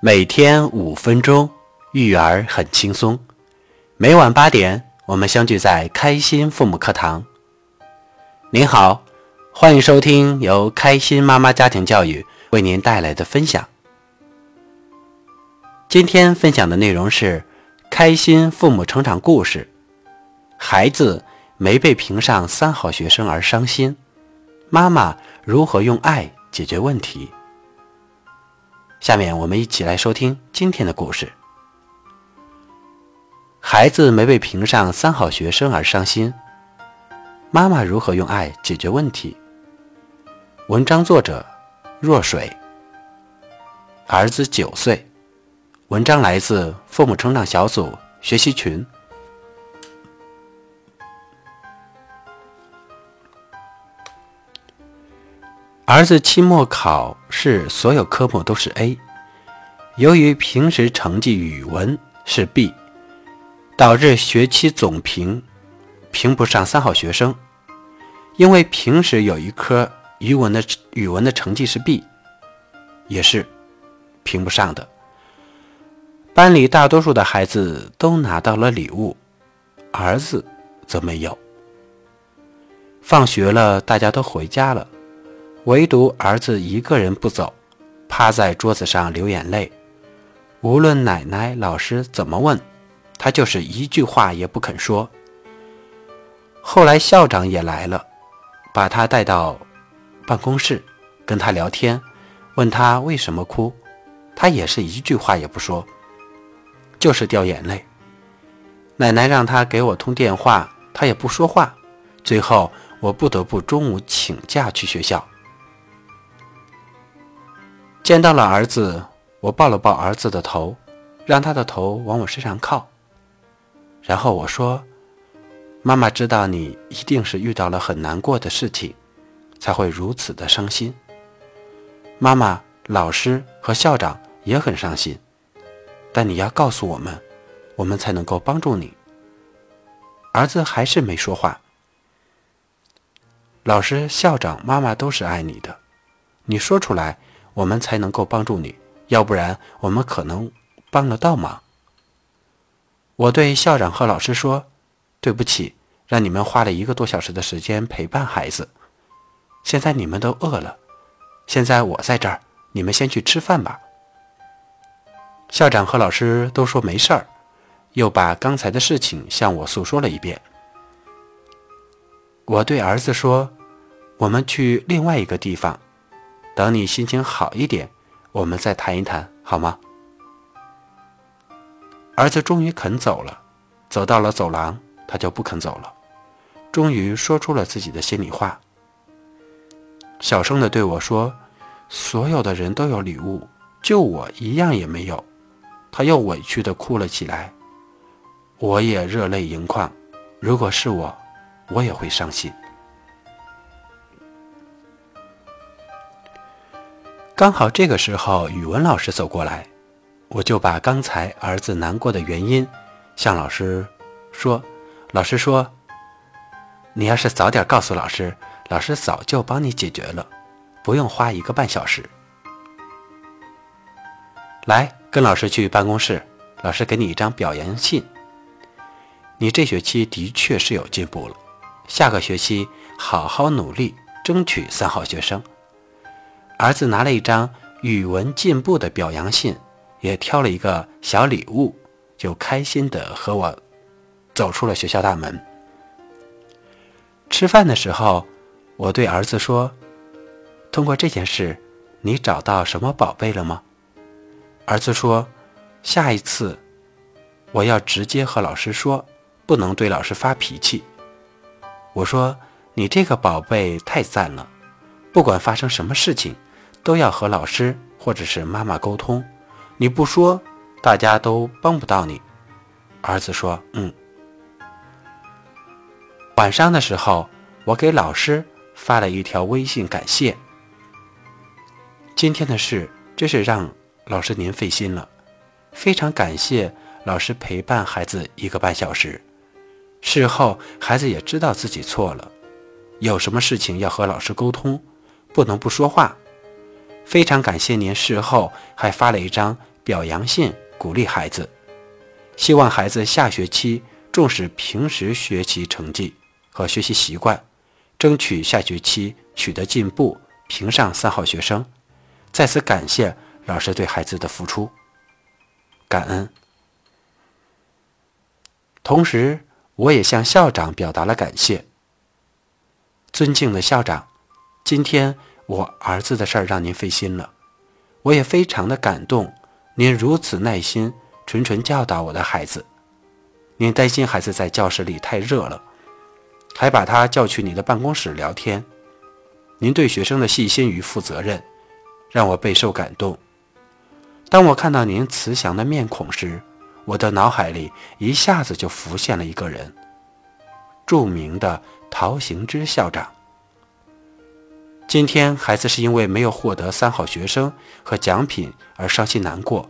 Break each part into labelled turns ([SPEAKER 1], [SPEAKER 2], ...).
[SPEAKER 1] 每天五分钟，育儿很轻松。每晚八点，我们相聚在开心父母课堂。您好，欢迎收听由开心妈妈家庭教育为您带来的分享。今天分享的内容是开心父母成长故事。孩子没被评上三好学生而伤心，妈妈如何用爱解决问题？下面我们一起来收听今天的故事。孩子没被评上三好学生而伤心，妈妈如何用爱解决问题？文章作者：若水。儿子九岁。文章来自父母成长小组学习群。儿子期末考试所有科目都是 A，由于平时成绩语文是 B，导致学期总评评不上三好学生。因为平时有一科语文的语文的成绩是 B，也是评不上的。班里大多数的孩子都拿到了礼物，儿子则没有。放学了，大家都回家了。唯独儿子一个人不走，趴在桌子上流眼泪。无论奶奶、老师怎么问，他就是一句话也不肯说。后来校长也来了，把他带到办公室，跟他聊天，问他为什么哭，他也是一句话也不说，就是掉眼泪。奶奶让他给我通电话，他也不说话。最后我不得不中午请假去学校。见到了儿子，我抱了抱儿子的头，让他的头往我身上靠。然后我说：“妈妈知道你一定是遇到了很难过的事情，才会如此的伤心。妈妈、老师和校长也很伤心，但你要告诉我们，我们才能够帮助你。”儿子还是没说话。老师、校长、妈妈都是爱你的，你说出来。我们才能够帮助你，要不然我们可能帮得到忙。我对校长和老师说：“对不起，让你们花了一个多小时的时间陪伴孩子。现在你们都饿了，现在我在这儿，你们先去吃饭吧。”校长和老师都说没事儿，又把刚才的事情向我诉说了一遍。我对儿子说：“我们去另外一个地方。”等你心情好一点，我们再谈一谈，好吗？儿子终于肯走了，走到了走廊，他就不肯走了，终于说出了自己的心里话，小声的对我说：“所有的人都有礼物，就我一样也没有。”他又委屈的哭了起来，我也热泪盈眶。如果是我，我也会伤心。刚好这个时候，语文老师走过来，我就把刚才儿子难过的原因向老师说。老师说：“你要是早点告诉老师，老师早就帮你解决了，不用花一个半小时。”来，跟老师去办公室，老师给你一张表扬信。你这学期的确是有进步了，下个学期好好努力，争取三好学生。儿子拿了一张语文进步的表扬信，也挑了一个小礼物，就开心的和我走出了学校大门。吃饭的时候，我对儿子说：“通过这件事，你找到什么宝贝了吗？”儿子说：“下一次我要直接和老师说，不能对老师发脾气。”我说：“你这个宝贝太赞了，不管发生什么事情。”都要和老师或者是妈妈沟通，你不说，大家都帮不到你。儿子说：“嗯。”晚上的时候，我给老师发了一条微信感谢。今天的事真是让老师您费心了，非常感谢老师陪伴孩子一个半小时。事后孩子也知道自己错了，有什么事情要和老师沟通，不能不说话。非常感谢您，事后还发了一张表扬信鼓励孩子，希望孩子下学期重视平时学习成绩和学习习惯，争取下学期取得进步，评上三好学生。再次感谢老师对孩子的付出，感恩。同时，我也向校长表达了感谢。尊敬的校长，今天我儿子的事儿让您费心了，我也非常的感动。您如此耐心、谆谆教导我的孩子。您担心孩子在教室里太热了，还把他叫去你的办公室聊天。您对学生的细心与负责任，让我备受感动。当我看到您慈祥的面孔时，我的脑海里一下子就浮现了一个人——著名的陶行知校长。今天孩子是因为没有获得三好学生和奖品而伤心难过，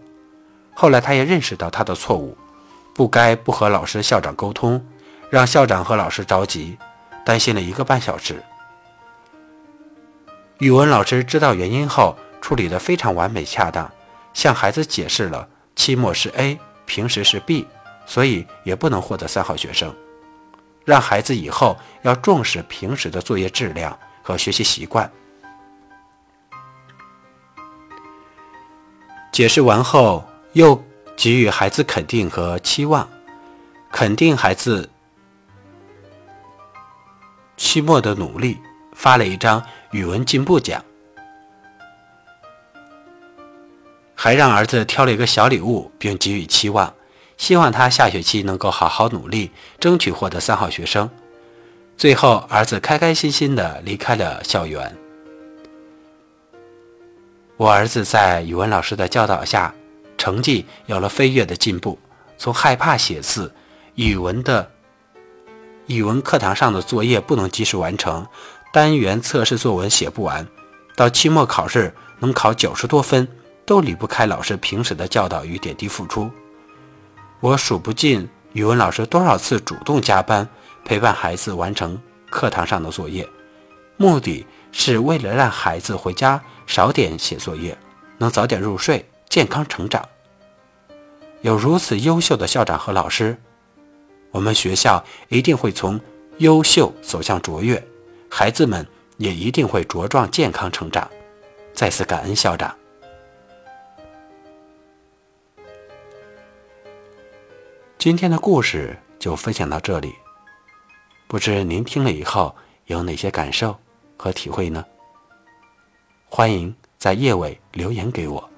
[SPEAKER 1] 后来他也认识到他的错误，不该不和老师、校长沟通，让校长和老师着急，担心了一个半小时。语文老师知道原因后，处理得非常完美恰当，向孩子解释了期末是 A，平时是 B，所以也不能获得三好学生，让孩子以后要重视平时的作业质量。和学习习惯。解释完后，又给予孩子肯定和期望，肯定孩子期末的努力，发了一张语文进步奖，还让儿子挑了一个小礼物，并给予期望，希望他下学期能够好好努力，争取获得三好学生。最后，儿子开开心心地离开了校园。我儿子在语文老师的教导下，成绩有了飞跃的进步。从害怕写字、语文的语文课堂上的作业不能及时完成、单元测试作文写不完，到期末考试能考九十多分，都离不开老师平时的教导与点滴付出。我数不尽语文老师多少次主动加班。陪伴孩子完成课堂上的作业，目的是为了让孩子回家少点写作业，能早点入睡，健康成长。有如此优秀的校长和老师，我们学校一定会从优秀走向卓越，孩子们也一定会茁壮健康成长。再次感恩校长。今天的故事就分享到这里。不知您听了以后有哪些感受和体会呢？欢迎在页尾留言给我。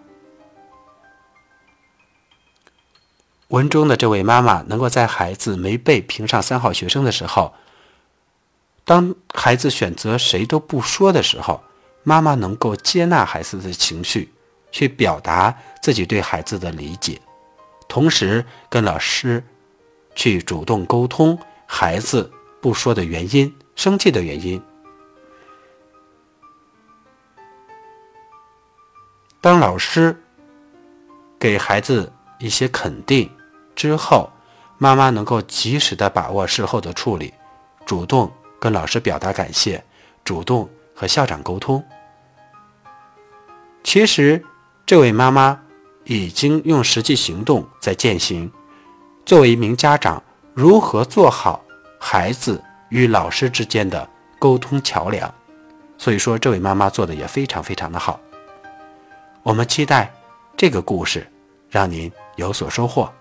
[SPEAKER 1] 文中的这位妈妈能够在孩子没被评上三好学生的时候，当孩子选择谁都不说的时候，妈妈能够接纳孩子的情绪，去表达自己对孩子的理解，同时跟老师去主动沟通孩子。不说的原因，生气的原因。当老师给孩子一些肯定之后，妈妈能够及时的把握事后的处理，主动跟老师表达感谢，主动和校长沟通。其实，这位妈妈已经用实际行动在践行。作为一名家长，如何做好？孩子与老师之间的沟通桥梁，所以说这位妈妈做的也非常非常的好。我们期待这个故事让您有所收获。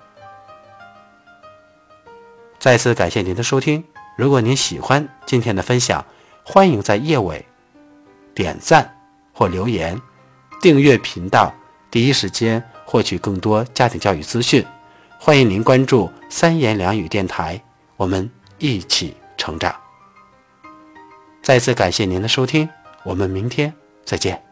[SPEAKER 1] 再次感谢您的收听，如果您喜欢今天的分享，欢迎在页尾点赞或留言，订阅频道，第一时间获取更多家庭教育资讯。欢迎您关注三言两语电台，我们。一起成长。再次感谢您的收听，我们明天再见。